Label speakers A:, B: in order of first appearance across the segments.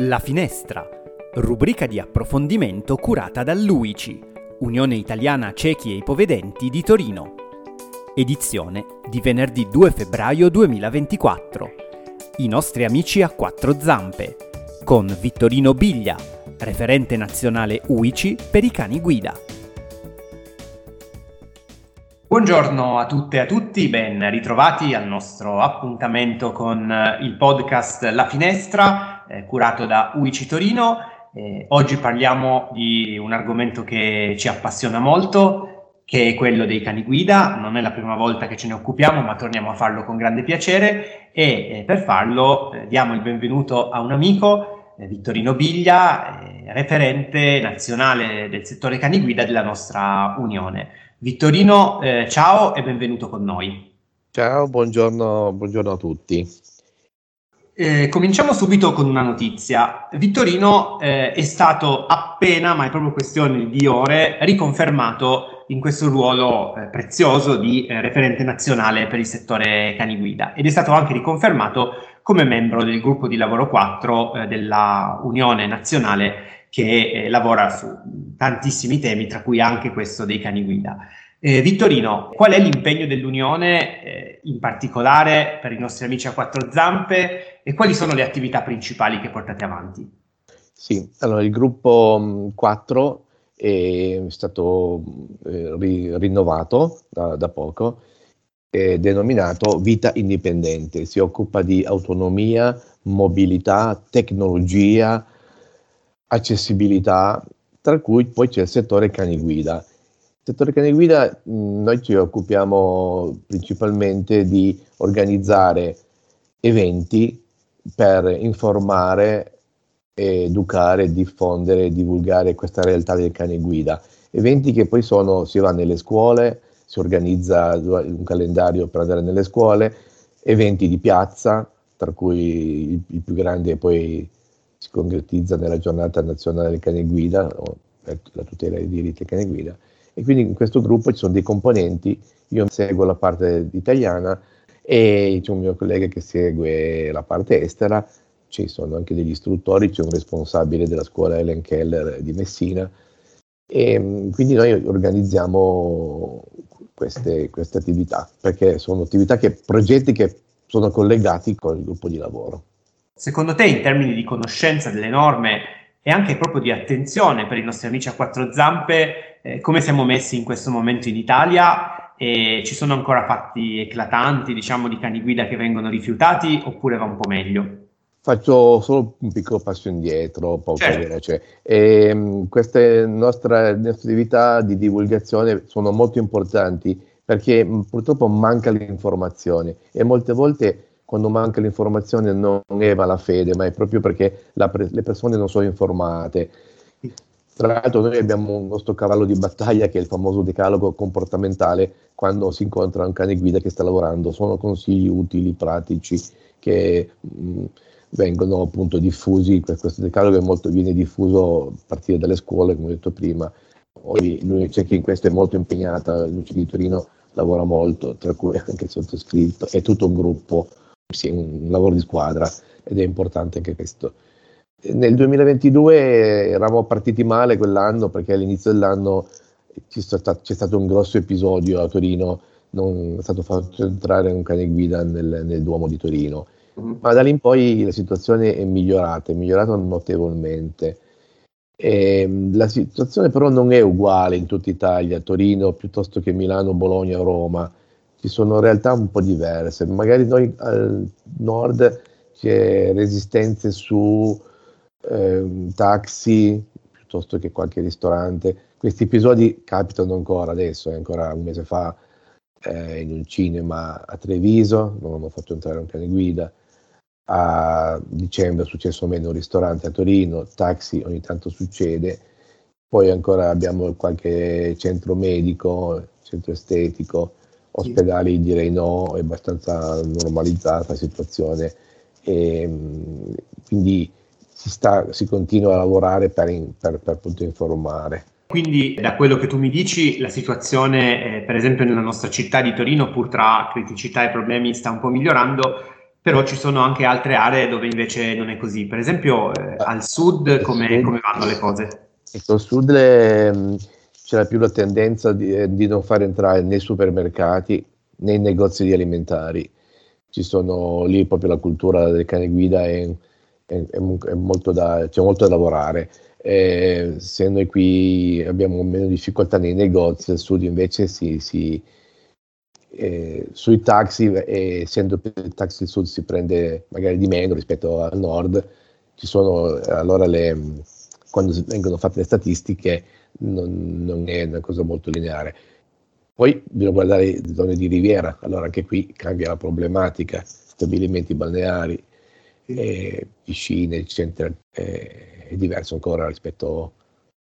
A: La Finestra, rubrica di approfondimento curata dall'UICI, Unione Italiana Ciechi e Ipovedenti di Torino. Edizione di venerdì 2 febbraio 2024. I nostri amici a quattro zampe, con Vittorino Biglia, referente nazionale UICI per i cani guida.
B: Buongiorno a tutte e a tutti, ben ritrovati al nostro appuntamento con il podcast La Finestra, eh, curato da UICI Torino. Eh, oggi parliamo di un argomento che ci appassiona molto, che è quello dei cani guida. Non è la prima volta che ce ne occupiamo, ma torniamo a farlo con grande piacere e eh, per farlo eh, diamo il benvenuto a un amico, eh, Vittorino Biglia, referente nazionale del settore cani guida della nostra Unione. Vittorino, eh, ciao e benvenuto con noi.
C: Ciao, buongiorno, buongiorno a tutti.
B: Eh, cominciamo subito con una notizia. Vittorino eh, è stato appena, ma è proprio questione di ore, riconfermato in questo ruolo eh, prezioso di eh, referente nazionale per il settore cani guida ed è stato anche riconfermato come membro del gruppo di lavoro 4 eh, della Unione Nazionale che eh, lavora su tantissimi temi, tra cui anche questo dei cani guida. Eh, Vittorino, qual è l'impegno dell'Unione eh, in particolare per i nostri amici a quattro zampe e quali sono le attività principali che portate avanti?
C: Sì, allora il gruppo 4 è stato eh, ri- rinnovato da, da poco, denominato Vita Indipendente, si occupa di autonomia, mobilità, tecnologia, accessibilità, tra cui poi c'è il settore cani guida. Settore cani guida noi ci occupiamo principalmente di organizzare eventi per informare, educare, diffondere, divulgare questa realtà del cane guida. Eventi che poi sono, si va nelle scuole, si organizza un calendario per andare nelle scuole, eventi di piazza, tra cui il, il più grande poi si concretizza nella giornata nazionale del cane guida, per la tutela dei diritti del cane guida. E quindi in questo gruppo ci sono dei componenti, io seguo la parte italiana e c'è un mio collega che segue la parte estera, ci sono anche degli istruttori, c'è un responsabile della scuola Ellen Keller di Messina e mm, quindi noi organizziamo queste, queste attività perché sono attività che, progetti che sono collegati con il gruppo di lavoro.
B: Secondo te, in termini di conoscenza delle norme e anche proprio di attenzione per i nostri amici a quattro zampe, eh, come siamo messi in questo momento in Italia? E ci sono ancora fatti eclatanti, diciamo, di cani guida che vengono rifiutati oppure va un po' meglio?
C: Faccio solo un piccolo passo indietro, poco certo. veloce. E, um, queste nostre, nostre attività di divulgazione sono molto importanti perché purtroppo manca l'informazione e molte volte quando manca l'informazione non è malafede, ma è proprio perché pre- le persone non sono informate. Tra l'altro noi abbiamo un nostro cavallo di battaglia che è il famoso decalogo comportamentale quando si incontra un cane guida che sta lavorando. Sono consigli utili, pratici, che mh, vengono appunto diffusi. Questo decalogo molto, viene diffuso a partire dalle scuole, come ho detto prima. C'è chi in questo è molto impegnata, Luce di Torino lavora molto, tra cui anche il sottoscritto, è tutto un gruppo sì, un lavoro di squadra ed è importante anche questo. Nel 2022 eravamo partiti male quell'anno perché all'inizio dell'anno c'è stato, c'è stato un grosso episodio a Torino, non è stato fatto entrare un cane guida nel, nel Duomo di Torino, mm-hmm. ma da lì in poi la situazione è migliorata, è migliorata notevolmente. E, ehm, la situazione però non è uguale in tutta Italia, Torino piuttosto che Milano, Bologna o Roma ci sono realtà un po' diverse. Magari noi al nord c'è resistenze su eh, taxi piuttosto che qualche ristorante. Questi episodi capitano ancora adesso, è ancora un mese fa eh, in un cinema a Treviso, non hanno fatto entrare un cane guida. A dicembre è successo meno un ristorante a Torino, taxi ogni tanto succede. Poi ancora abbiamo qualche centro medico, centro estetico, ospedali direi no, è abbastanza normalizzata la situazione e quindi si, sta, si continua a lavorare per, per, per appunto informare.
B: Quindi da quello che tu mi dici la situazione eh, per esempio nella nostra città di Torino pur tra criticità e problemi sta un po' migliorando, però ci sono anche altre aree dove invece non è così. Per esempio eh, al sud come, come, vanno le cose?
C: Ecco, al sud le, c'era più la tendenza di, eh, di, non far entrare nei supermercati, nei negozi di alimentari. Ci sono lì proprio la cultura del cane guida è, è, è molto da, c'è molto da lavorare. Eh, se noi qui abbiamo meno difficoltà nei negozi, al sud invece si, si eh, sui taxi, eh, essendo il taxi del sud si prende magari di meno rispetto al nord, ci sono allora le, quando vengono fatte le statistiche non, non è una cosa molto lineare. Poi bisogna guardare le zone di riviera, allora anche qui cambia la problematica, stabilimenti balneari, eh, piscine, eccetera, eh, è diverso ancora rispetto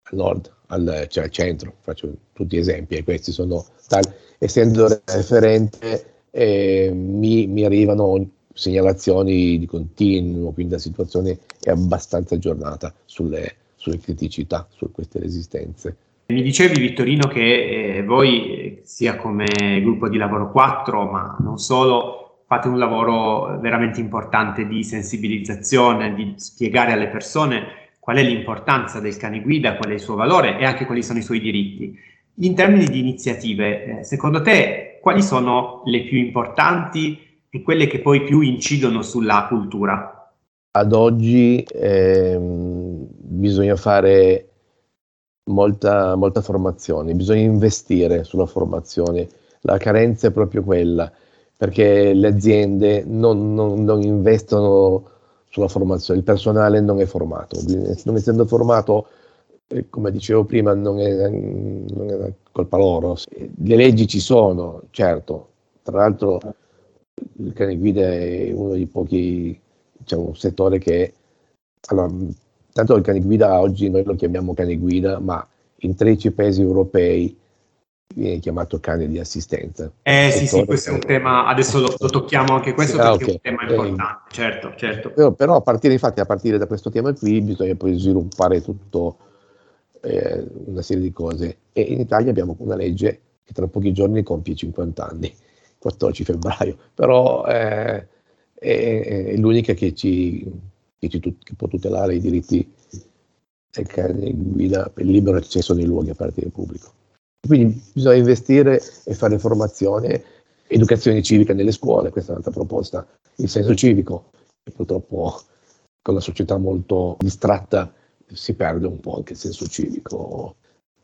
C: al nord, al, cioè al centro, faccio tutti esempi e questi sono tali essendo referente eh, mi, mi, arrivano segnalazioni di continuo, quindi la situazione è abbastanza aggiornata sulle, sulle criticità, su queste resistenze.
B: Mi dicevi Vittorino che eh, voi sia come gruppo di lavoro 4, ma non solo, fate un lavoro veramente importante di sensibilizzazione, di spiegare alle persone qual è l'importanza del cane guida, qual è il suo valore e anche quali sono i suoi diritti. In termini di iniziative, eh, secondo te quali sono le più importanti e quelle che poi più incidono sulla cultura?
C: Ad oggi ehm, bisogna fare molta, molta formazione, bisogna investire sulla formazione. La carenza è proprio quella, perché le aziende non, non, non investono sulla formazione, il personale non è formato, non essendo formato come dicevo prima, non è, non è colpa loro. Le leggi ci sono, certo. Tra l'altro il cane guida è uno dei pochi, diciamo, settore che... Allora, tanto il cane guida oggi noi lo chiamiamo cane guida, ma in 13 paesi europei viene chiamato cane di assistenza.
B: Eh sì, sì, questo è un tema, adesso lo, lo tocchiamo anche questo sì, perché okay. è un tema importante, eh, certo, certo.
C: Però, però, a partire, infatti, a partire da questo tema qui bisogna poi sviluppare tutto eh, una serie di cose. E in Italia abbiamo una legge che tra pochi giorni compie 50 anni, 14 febbraio, però eh, è, è, l'unica che, ci, che, ci, che può tutelare i diritti del cane guida per il libero accesso nei luoghi aperti al pubblico. Quindi bisogna investire e fare formazione, educazione civica nelle scuole, questa è un'altra proposta, il senso civico, che purtroppo con la società molto distratta si perde un po' anche il senso civico.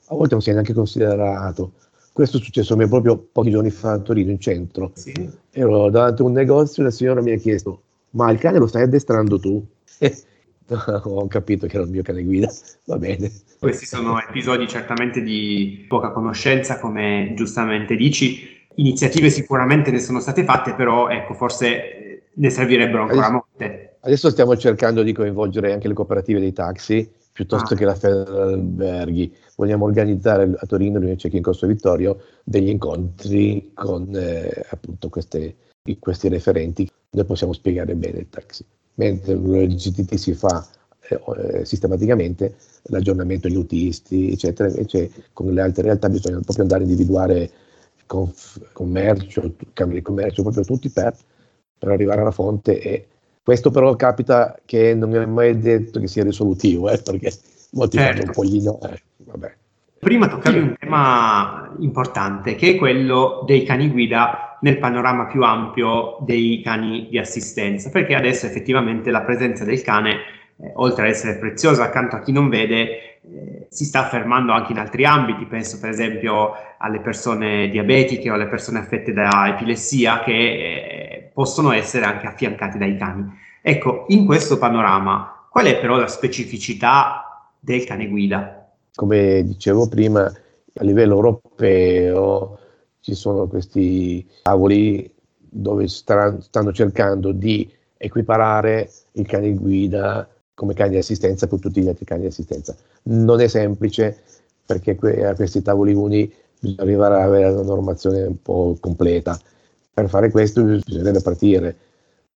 C: A volte non si è neanche considerato. Questo è successo a me proprio pochi giorni fa a Torino, in centro. Sì. Ero davanti a un negozio e la signora mi ha chiesto: Ma il cane lo stai addestrando tu? ho capito che era il mio cane guida, va bene.
B: Questi sono episodi certamente di poca conoscenza, come giustamente dici. Iniziative sicuramente ne sono state fatte, però ecco, forse ne servirebbero ancora adesso, molte.
C: Adesso stiamo cercando di coinvolgere anche le cooperative dei taxi piuttosto ah. che la Federal Alberghi. Vogliamo organizzare a Torino, invece che in Corso Vittorio, degli incontri con eh, appunto queste, questi referenti. Noi possiamo spiegare bene il taxi. Mentre l'LGTT si fa eh, sistematicamente l'aggiornamento agli utilisti, eccetera, invece con le altre realtà bisogna proprio andare a individuare conf- commercio, cambi di commercio, proprio tutti per, per arrivare alla fonte e questo però capita che non è mai detto che sia risolutivo, eh, perché molti certo. fanno un poglino. Eh, vabbè.
B: Prima toccavi un tema importante, che è quello dei cani guida nel panorama più ampio dei cani di assistenza, perché adesso effettivamente la presenza del cane, eh, oltre ad essere preziosa accanto a chi non vede, eh, si sta affermando anche in altri ambiti, penso per esempio alle persone diabetiche o alle persone affette da epilessia che eh, possono essere anche affiancate dai cani. Ecco, in questo panorama, qual è però la specificità del cane guida?
C: Come dicevo prima, a livello europeo ci sono questi tavoli dove stanno cercando di equiparare il cane guida come cani di assistenza con tutti gli altri cani di assistenza. Non è semplice perché a questi tavoli uni bisogna arrivare ad avere una normazione un po' completa. Per fare questo bisognerebbe partire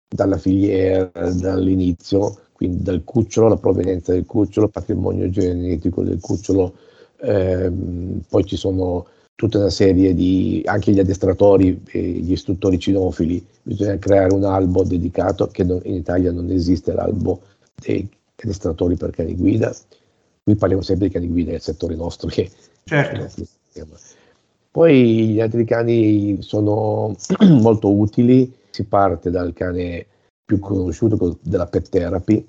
C: dalla filiera, dall'inizio, quindi dal cucciolo, la provenienza del cucciolo, patrimonio genetico del cucciolo, ehm, poi ci sono tutta una serie di, anche gli addestratori e gli istruttori cinofili, bisogna creare un albo dedicato, che non, in Italia non esiste l'albo dei addestratori per cani guida, qui parliamo sempre di cani guida nel settore nostro che
B: certo.
C: Poi gli altri cani sono molto utili, si parte dal cane più conosciuto della pet therapy,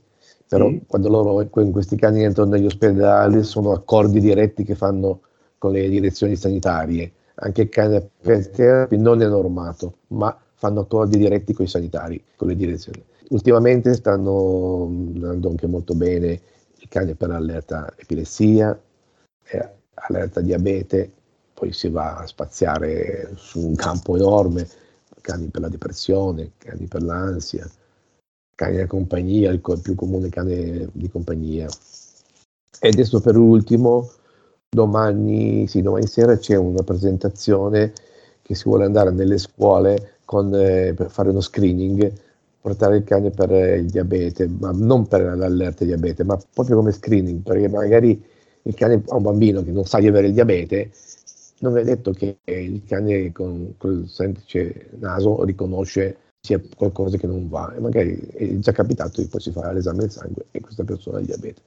C: però sì. quando loro questi cani entrano negli ospedali sono accordi diretti che fanno con le direzioni sanitarie. Anche il cane pet therapy non è normato, ma fanno accordi diretti con i sanitari, con le direzioni. Ultimamente stanno andando anche molto bene il cane per allerta epilessia, eh, allerta diabete, poi si va a spaziare su un campo enorme, cani per la depressione, cani per l'ansia, cani da compagnia, il più comune cane di compagnia. E adesso per ultimo, domani, sì, domani sera c'è una presentazione che si vuole andare nelle scuole con, eh, per fare uno screening, portare il cane per il diabete, ma non per l'allerta diabete, ma proprio come screening, perché magari il cane ha un bambino che non sa di avere il diabete, non è detto che il cane con quel semplice naso riconosce sia qualcosa che non va e magari è già capitato che poi si fa l'esame del sangue e questa persona ha il diabete.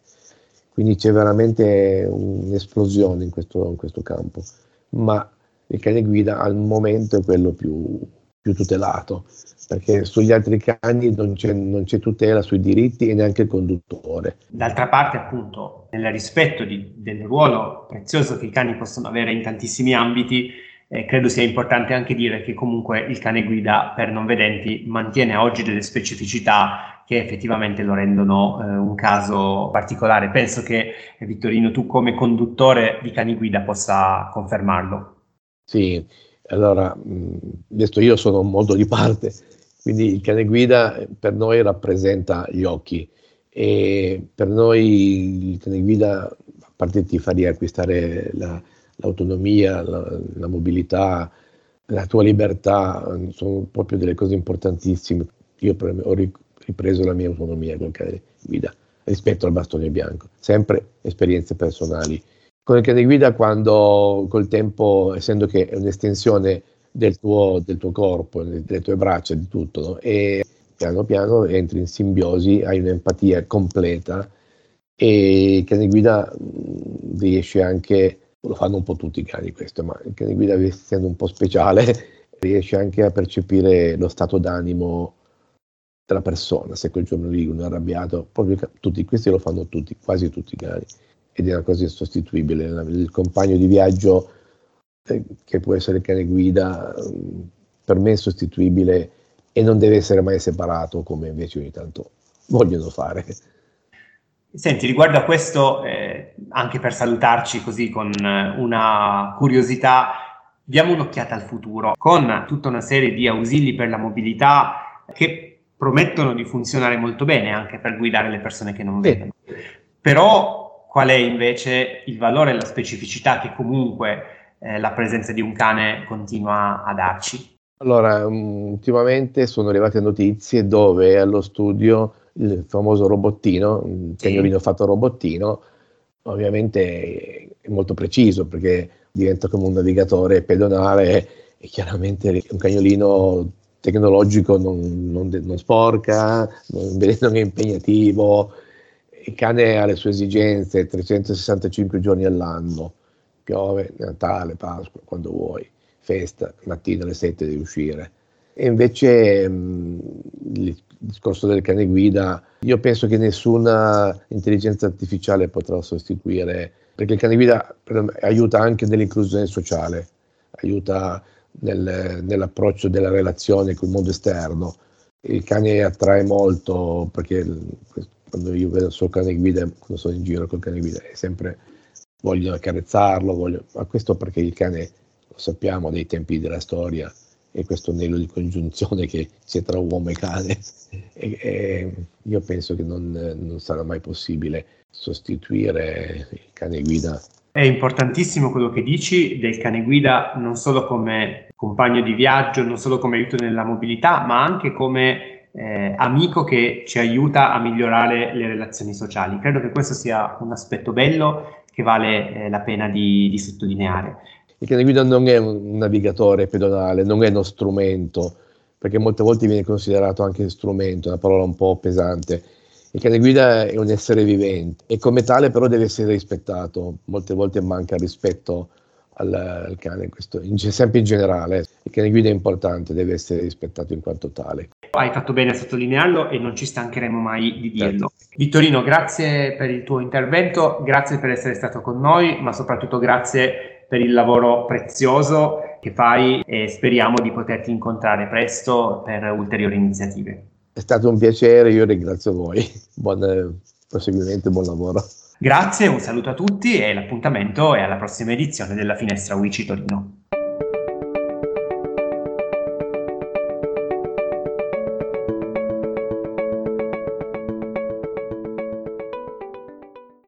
C: Quindi c'è veramente un'esplosione in questo, in questo campo, ma il cane guida al momento è quello più, più tutelato, perché sugli altri cani non c'è, non c'è, tutela sui diritti e neanche il conduttore.
B: D'altra parte, appunto, nel rispetto di, del ruolo prezioso che i cani possono avere in tantissimi ambiti, eh, credo sia importante anche dire che comunque il cane guida per non vedenti mantiene oggi delle specificità che effettivamente lo rendono eh, un caso particolare. Penso che eh, Vittorino, tu come conduttore di cani guida possa confermarlo.
C: Sì, allora adesso io sono molto di parte, quindi il cane guida per noi rappresenta gli occhi e per noi il cane guida, a parte ti fa riacquistare la, l'autonomia, la, la, mobilità, la tua libertà, sono proprio delle cose importantissime. Io ho ripreso la mia autonomia col cane guida rispetto al bastone bianco, sempre esperienze personali. Con il cane guida quando col tempo, essendo che è un'estensione del tuo, del tuo corpo, delle tue braccia, di tutto, no? e piano piano entri in simbiosi, hai un'empatia completa e il cane guida riesce anche lo fanno un po' tutti i cani questo, ma il cane guida essendo un po' speciale riesce anche a percepire lo stato d'animo della persona, se quel giorno lì uno è arrabbiato, proprio tutti questi lo fanno tutti, quasi tutti i cani, ed è una cosa insostituibile. Il compagno di viaggio eh, che può essere il cane guida, mm, per me è sostituibile e non deve essere mai separato come invece ogni tanto vogliono fare.
B: Senti, riguardo a questo, eh, anche per salutarci così con eh, una curiosità, diamo un'occhiata al futuro con tutta una serie di ausili per la mobilità che promettono di funzionare molto bene anche per guidare le persone che non vedono. Però qual è invece il valore e la specificità che comunque eh, la presenza di un cane continua a darci?
C: Allora, um, ultimamente sono arrivate notizie dove allo studio il famoso robottino, un cagnolino sì. fatto robottino, ovviamente è molto preciso perché diventa come un navigatore pedonale e chiaramente un cagnolino tecnologico non, non, non sporca, non, è impegnativo, il cane ha le sue esigenze 365 giorni all'anno, piove, Natale, Pasqua, quando vuoi, festa, mattina alle 7 devi uscire. E invece mh, discorso del cane guida, io penso che nessuna intelligenza artificiale potrà sostituire, perché il cane guida aiuta anche nell'inclusione sociale, aiuta nel, nell'approccio della relazione con il mondo esterno. Il cane attrae molto perché quando io vedo il suo cane guida, quando sono in giro col cane guida, è sempre voglio accarezzarlo, voglio, ma questo perché il cane, lo sappiamo, dei tempi della storia, e questo anello di congiunzione che c'è tra uomo e cane. E, e io penso che non, non, sarà mai possibile sostituire il cane guida.
B: È importantissimo quello che dici del cane guida non solo come compagno di viaggio, non solo come aiuto nella mobilità, ma anche come eh, amico che ci aiuta a migliorare le relazioni sociali. Credo che questo sia un aspetto bello che vale eh, la pena di, di sottolineare.
C: Il cane guida non è un navigatore pedonale, non è uno strumento, perché molte volte viene considerato anche strumento, una parola un po' pesante. Il cane guida è un essere vivente e come tale però deve essere rispettato. Molte volte manca rispetto al, al cane, questo, in, sempre in generale. Il cane guida è importante, deve essere rispettato in quanto tale.
B: Hai fatto bene a sottolinearlo e non ci stancheremo mai di dirlo. Certo. Vittorino, grazie per il tuo intervento, grazie per essere stato con noi, ma soprattutto grazie per il lavoro prezioso che fai e speriamo di poterti incontrare presto per ulteriori iniziative.
C: È stato un piacere, io ringrazio voi. Buon eh, proseguimento e buon lavoro.
B: Grazie, un saluto a tutti e l'appuntamento è alla prossima edizione della Finestra Uici Torino.